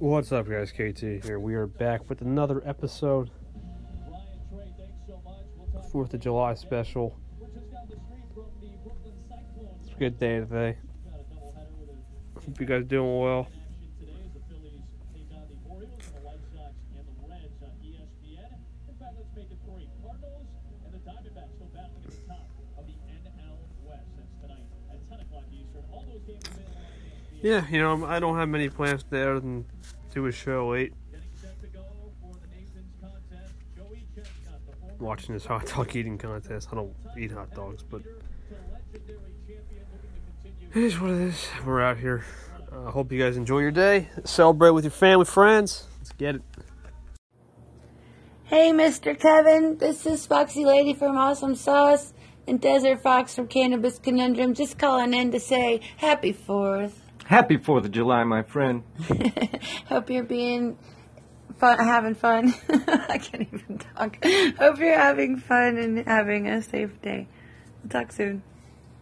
What's up, guys? KT here. We are back with another episode. Fourth of July special. It's a good day today. Hope you guys doing well. Yeah, you know, I don't have many plans there than do a show late. Watching this hot dog eating contest. I don't eat hot dogs, but it is what it is. We're out here. I uh, hope you guys enjoy your day. Celebrate with your family, friends. Let's get it. Hey, Mr. Kevin. This is Foxy Lady from Awesome Sauce and Desert Fox from Cannabis Conundrum. Just calling in to say Happy Fourth. Happy Fourth of July, my friend. Hope you're being fun, having fun. I can't even talk. Hope you're having fun and having a safe day. We'll talk soon.